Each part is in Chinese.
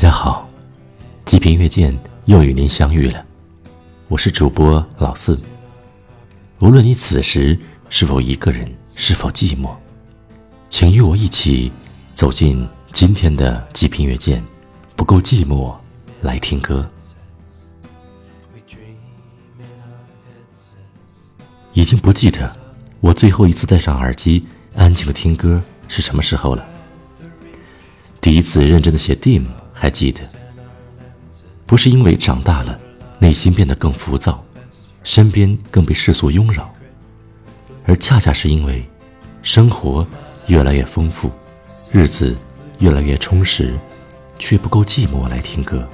大家好，极品乐见又与您相遇了，我是主播老四。无论你此时是否一个人，是否寂寞，请与我一起走进今天的极品乐见，不够寂寞，来听歌。已经不记得我最后一次戴上耳机，安静的听歌是什么时候了。第一次认真的写 dim。还记得，不是因为长大了，内心变得更浮躁，身边更被世俗拥扰，而恰恰是因为生活越来越丰富，日子越来越充实，却不够寂寞来听歌。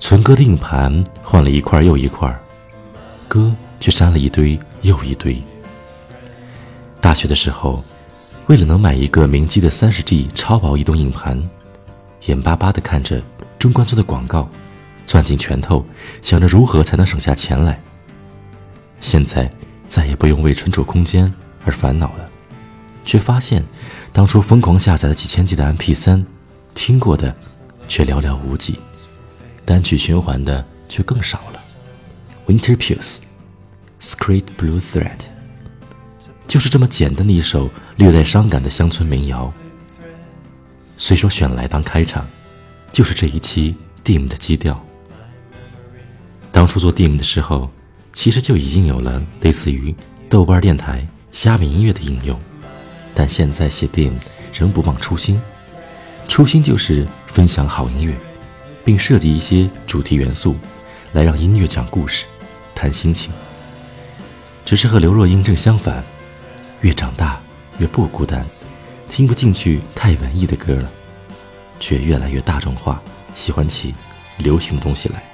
存歌的硬盘换了一块又一块，歌却删了一堆又一堆。大学的时候，为了能买一个明基的三十 G 超薄移动硬盘。眼巴巴地看着中关村的广告，攥紧拳头，想着如何才能省下钱来。现在再也不用为存储空间而烦恼了，却发现当初疯狂下载了几千 G 的 MP3，听过的却寥寥无几，单曲循环的却更少了。Winter Pulse，Screed Blue Thread，就是这么简单的一首略带伤感的乡村民谣。随手选来当开场，就是这一期 Dim 的基调。当初做 Dim 的时候，其实就已经有了类似于豆瓣电台、虾米音乐的应用，但现在写 Dim 仍不忘初心，初心就是分享好音乐，并设计一些主题元素，来让音乐讲故事、谈心情。只是和刘若英正相反，越长大越不孤单。听不进去太文艺的歌了，却越来越大众化，喜欢起流行的东西来。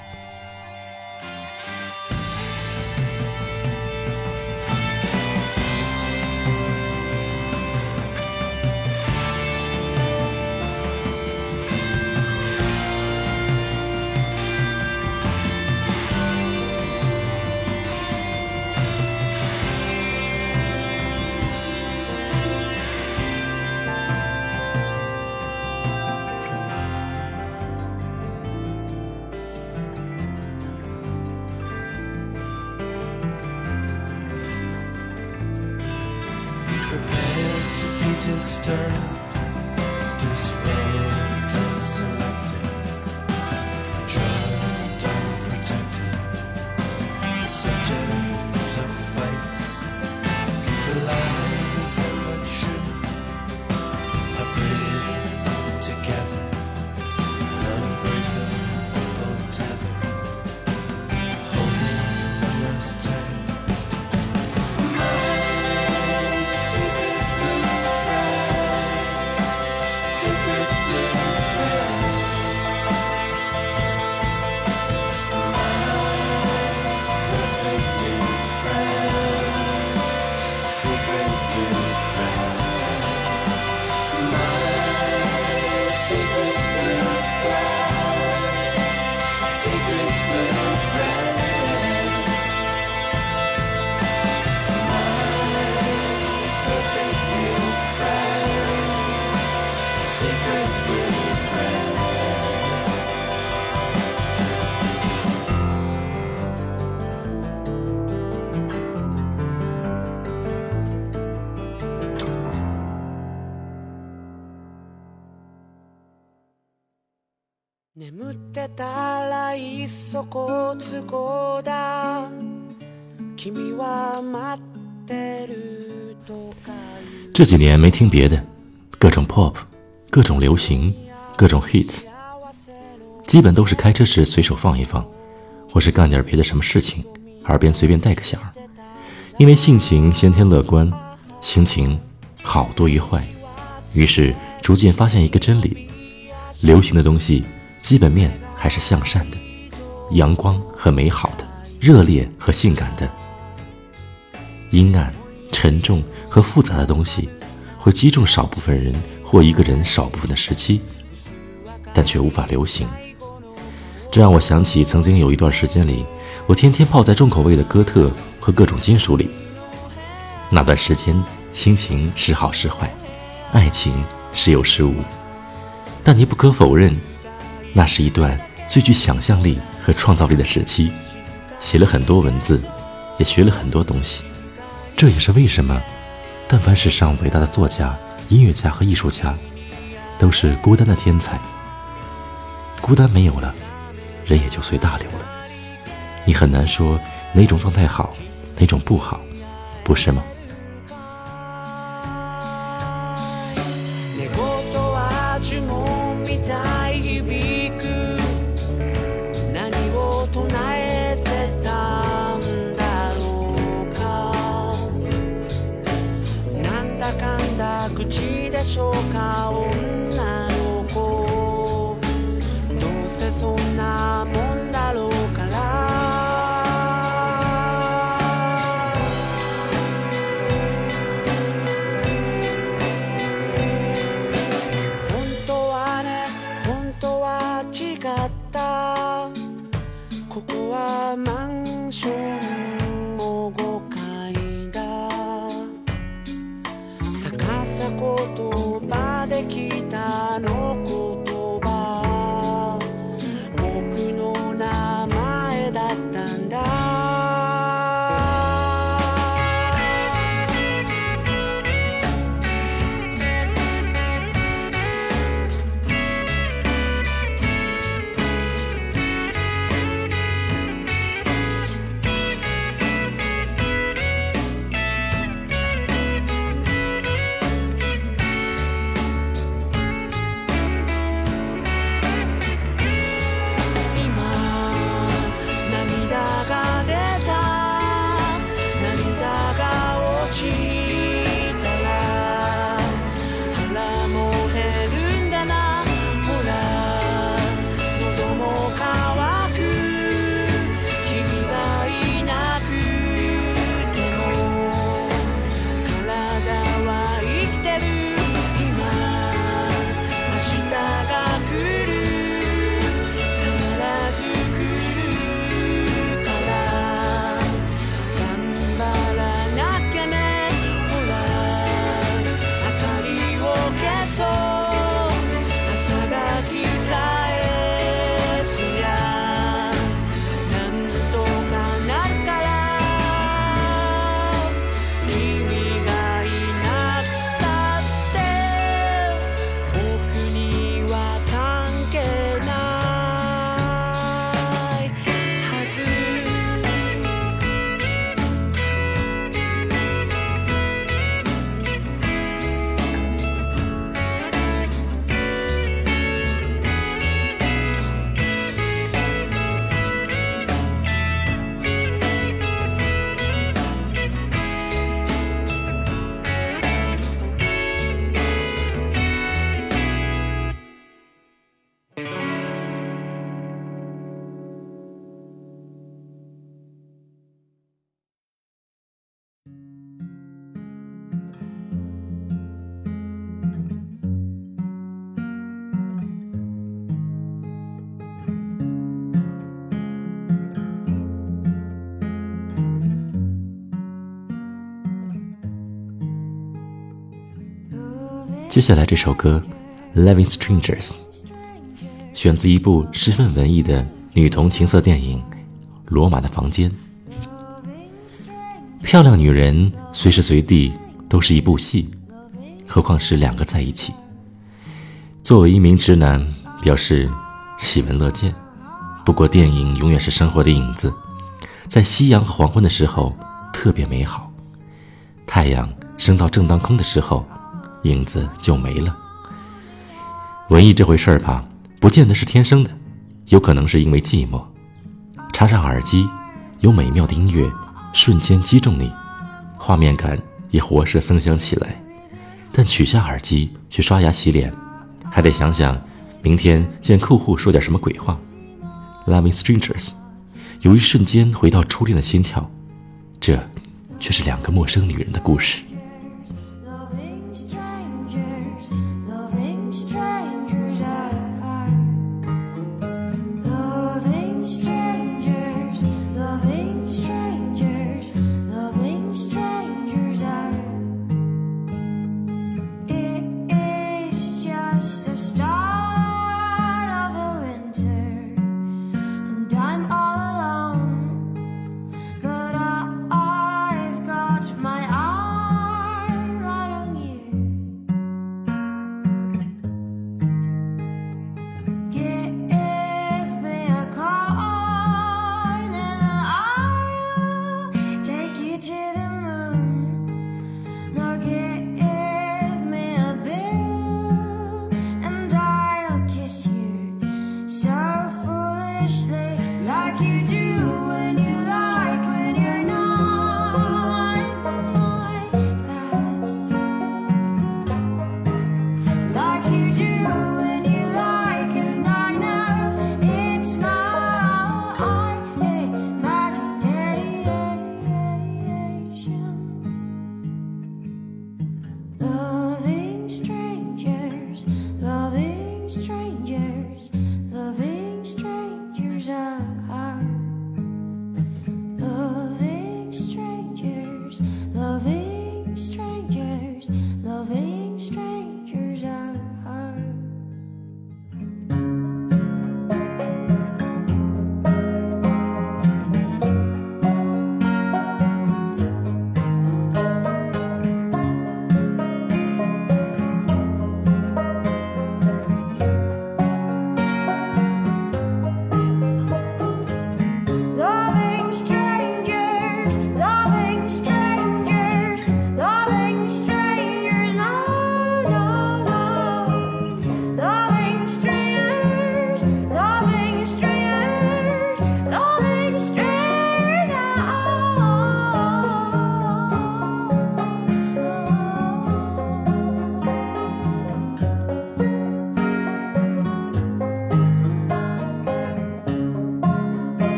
这几年没听别的，各种 pop，各种流行，各种 hits，基本都是开车时随手放一放，或是干点别的什么事情，耳边随便带个响。因为性情先天乐观，心情好多于坏，于是逐渐发现一个真理：流行的东西基本面还是向善的，阳光和美好的，热烈和性感的。阴暗、沉重和复杂的东西，会击中少部分人或一个人少部分的时期，但却无法流行。这让我想起曾经有一段时间里，我天天泡在重口味的哥特和各种金属里。那段时间，心情时好时坏，爱情时有时无。但你不可否认，那是一段最具想象力和创造力的时期，写了很多文字，也学了很多东西。这也是为什么，但凡世上伟大的作家、音乐家和艺术家，都是孤单的天才。孤单没有了，人也就随大流了。你很难说哪种状态好，哪种不好，不是吗？接下来这首歌《Loving Strangers》选自一部十分文艺的女同情色电影《罗马的房间》。漂亮女人随时随地都是一部戏，何况是两个在一起。作为一名直男，表示喜闻乐见。不过，电影永远是生活的影子，在夕阳和黄昏的时候特别美好，太阳升到正当空的时候。影子就没了。文艺这回事儿吧，不见得是天生的，有可能是因为寂寞。插上耳机，有美妙的音乐瞬间击中你，画面感也活色生香起来。但取下耳机去刷牙洗脸，还得想想明天见客户说点什么鬼话。Loving strangers，有一瞬间回到初恋的心跳，这却是两个陌生女人的故事。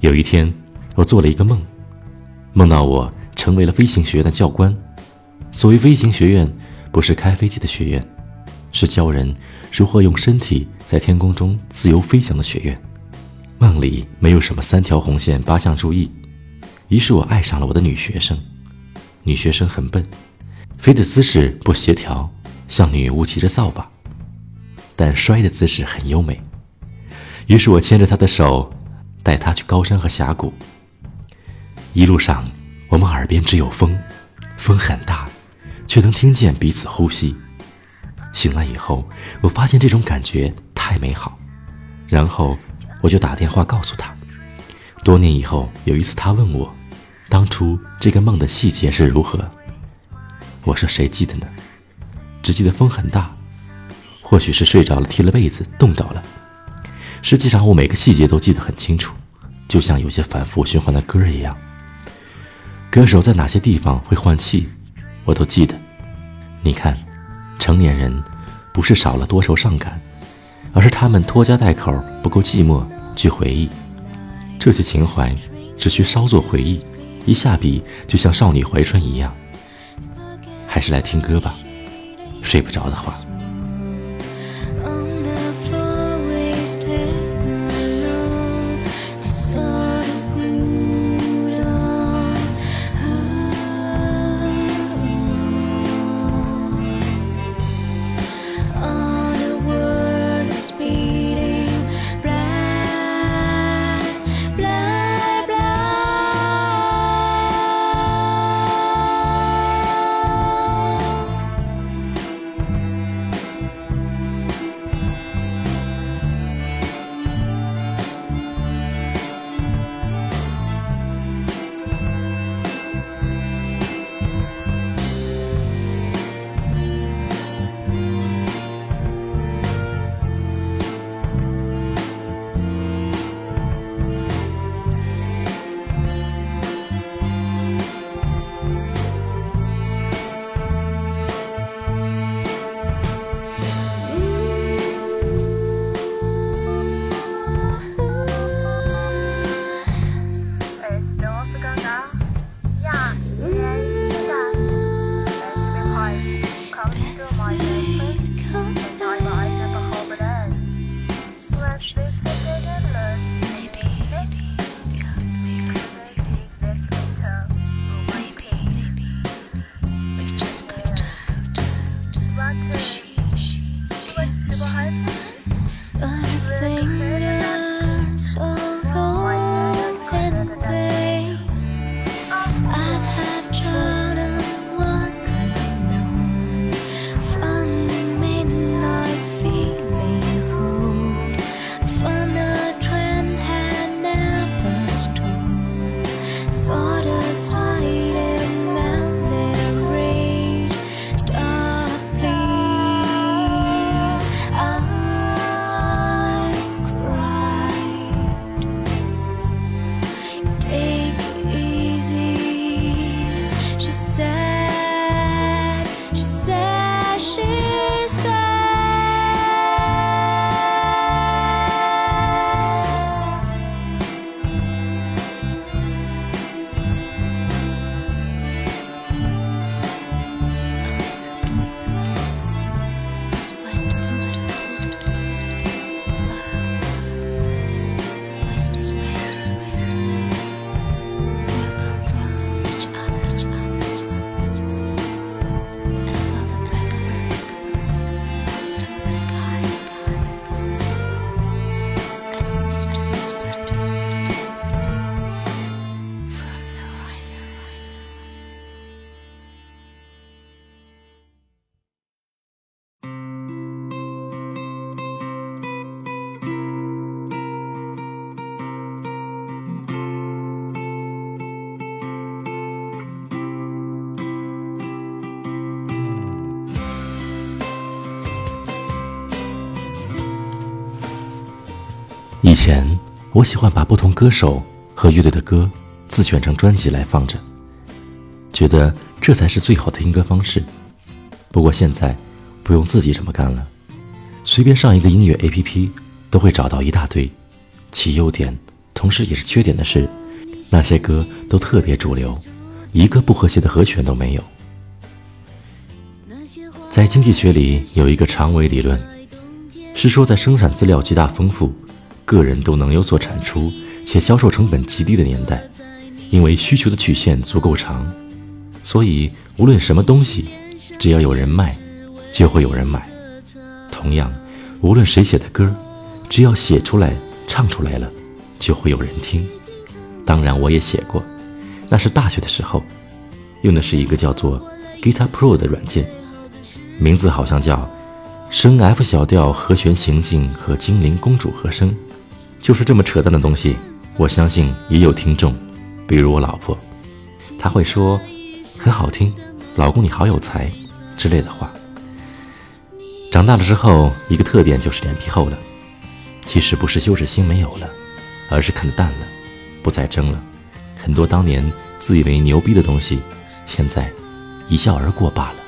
有一天，我做了一个梦，梦到我成为了飞行学院的教官。所谓飞行学院，不是开飞机的学院，是教人如何用身体在天空中自由飞翔的学院。梦里没有什么三条红线、八项注意，于是我爱上了我的女学生。女学生很笨，飞的姿势不协调，像女巫骑着扫把，但摔的姿势很优美。于是我牵着她的手。带他去高山和峡谷。一路上，我们耳边只有风，风很大，却能听见彼此呼吸。醒来以后，我发现这种感觉太美好，然后我就打电话告诉他。多年以后，有一次他问我，当初这个梦的细节是如何？我说谁记得呢？只记得风很大，或许是睡着了，踢了被子，冻着了。实际上，我每个细节都记得很清楚，就像有些反复循环的歌一样。歌手在哪些地方会换气，我都记得。你看，成年人不是少了多愁善感，而是他们拖家带口不够寂寞去回忆。这些情怀只需稍作回忆，一下笔就像少女怀春一样。还是来听歌吧，睡不着的话。以前我喜欢把不同歌手和乐队的歌自选成专辑来放着，觉得这才是最好的听歌方式。不过现在不用自己这么干了，随便上一个音乐 APP 都会找到一大堆，其优点同时也是缺点的是，那些歌都特别主流，一个不和谐的和弦都没有。在经济学里有一个长尾理论，是说在生产资料极大丰富，个人都能有所产出，且销售成本极低的年代，因为需求的曲线足够长，所以无论什么东西，只要有人卖，就会有人买。同样，无论谁写的歌，只要写出来、唱出来了，就会有人听。当然，我也写过，那是大学的时候，用的是一个叫做 Guitar Pro 的软件。名字好像叫升 F 小调和弦行进和精灵公主和声，就是这么扯淡的东西。我相信也有听众，比如我老婆，她会说很好听，老公你好有才之类的话。长大了之后，一个特点就是脸皮厚了。其实不是羞耻心没有了，而是看得淡了，不再争了。很多当年自以为牛逼的东西，现在一笑而过罢了。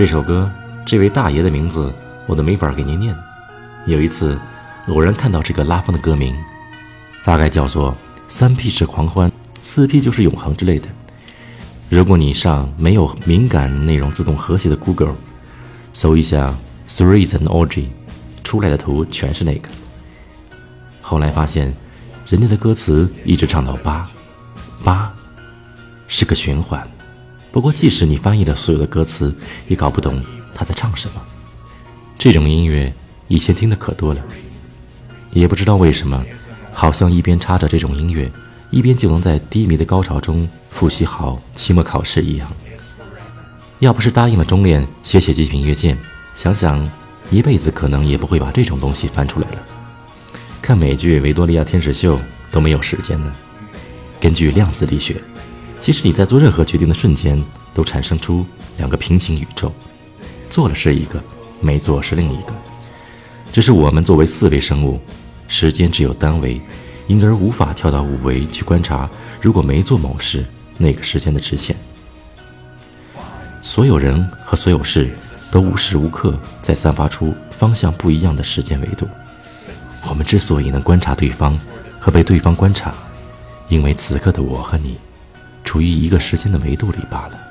这首歌，这位大爷的名字我都没法给您念。有一次，偶然看到这个拉风的歌名，大概叫做“三 P 是狂欢，四 P 就是永恒”之类的。如果你上没有敏感内容自动和谐的 Google，搜一下 Three is an orgy，出来的图全是那个。后来发现，人家的歌词一直唱到八，八是个循环。不过，即使你翻译了所有的歌词，也搞不懂他在唱什么。这种音乐以前听的可多了，也不知道为什么，好像一边插着这种音乐，一边就能在低迷的高潮中复习好期末考试一样。要不是答应了中恋写写极品音乐键，想想一辈子可能也不会把这种东西翻出来了。看美剧《维多利亚天使秀》都没有时间呢。根据量子力学。其实你在做任何决定的瞬间，都产生出两个平行宇宙，做了是一个，没做是另一个。只是我们作为四维生物，时间只有单维，因而无法跳到五维去观察，如果没做某事，那个时间的直线。所有人和所有事都无时无刻在散发出方向不一样的时间维度。我们之所以能观察对方和被对方观察，因为此刻的我和你。处于一个时间的维度里罢了。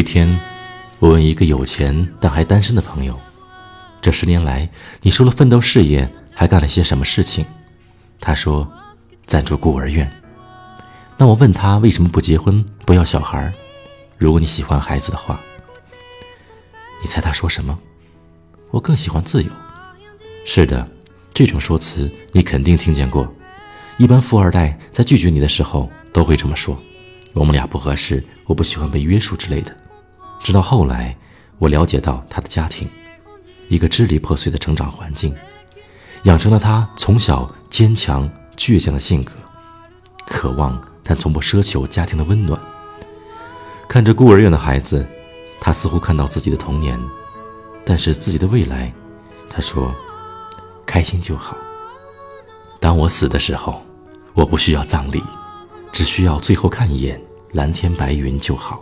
一天，我问一个有钱但还单身的朋友：“这十年来，你除了奋斗事业，还干了些什么事情？”他说：“赞助孤儿院。”那我问他为什么不结婚，不要小孩？如果你喜欢孩子的话，你猜他说什么？我更喜欢自由。是的，这种说辞你肯定听见过。一般富二代在拒绝你的时候都会这么说：“我们俩不合适，我不喜欢被约束之类的。”直到后来，我了解到他的家庭，一个支离破碎的成长环境，养成了他从小坚强倔强的性格，渴望但从不奢求家庭的温暖。看着孤儿院的孩子，他似乎看到自己的童年，但是自己的未来，他说：“开心就好。当我死的时候。”我不需要葬礼，只需要最后看一眼蓝天白云就好。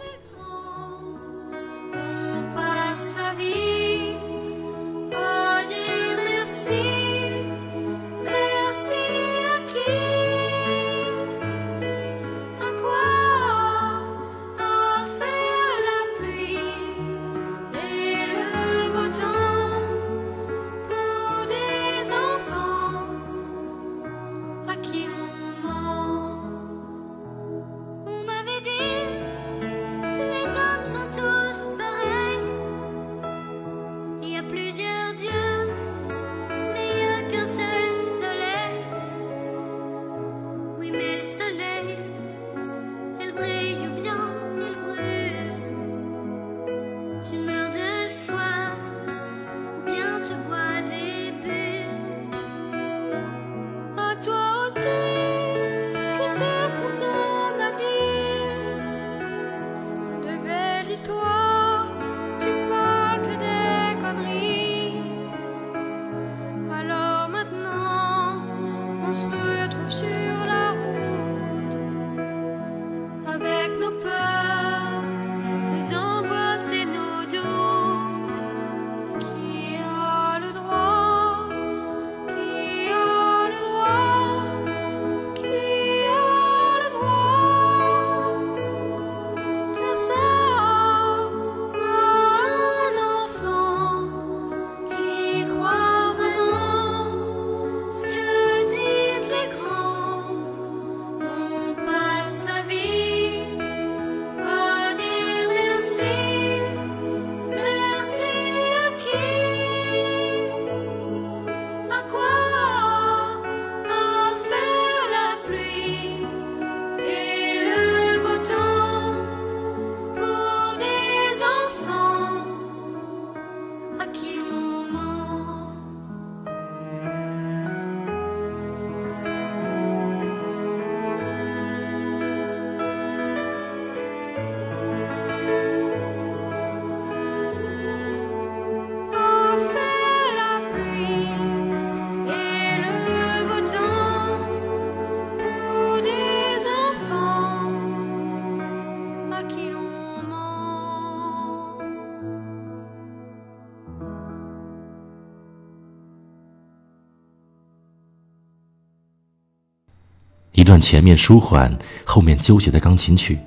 前面舒缓、后面纠结的钢琴曲，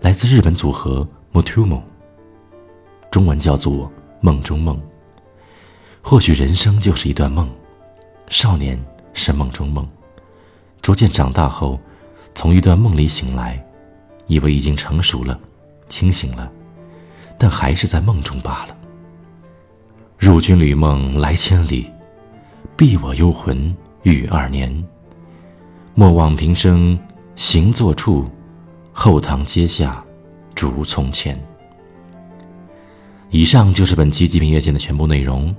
来自日本组合 Motumo，中文叫做《梦中梦》。或许人生就是一段梦，少年是梦中梦，逐渐长大后，从一段梦里醒来，以为已经成熟了、清醒了，但还是在梦中罢了。入君旅梦来千里，避我幽魂欲二年。莫忘平生行坐处，后堂阶下竹从前。以上就是本期极品乐鉴的全部内容。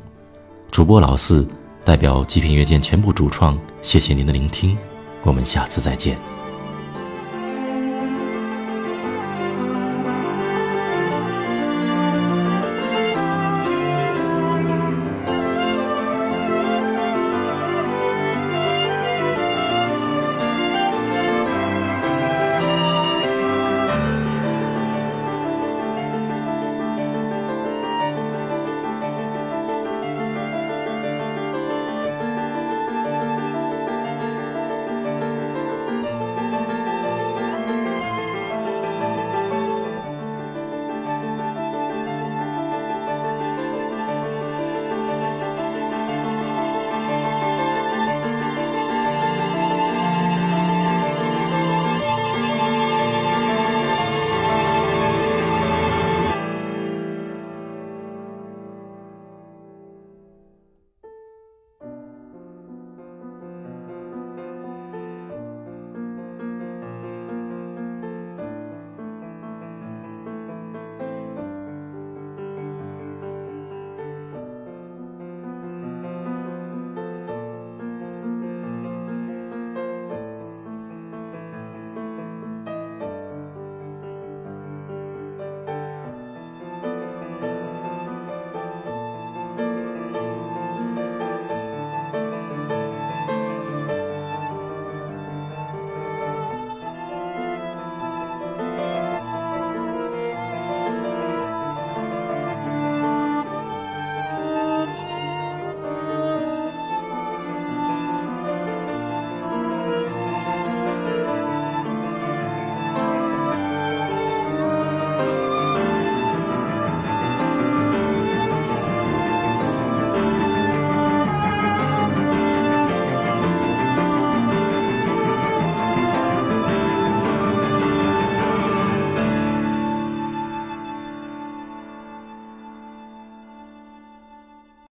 主播老四代表极品乐鉴全部主创，谢谢您的聆听，我们下次再见。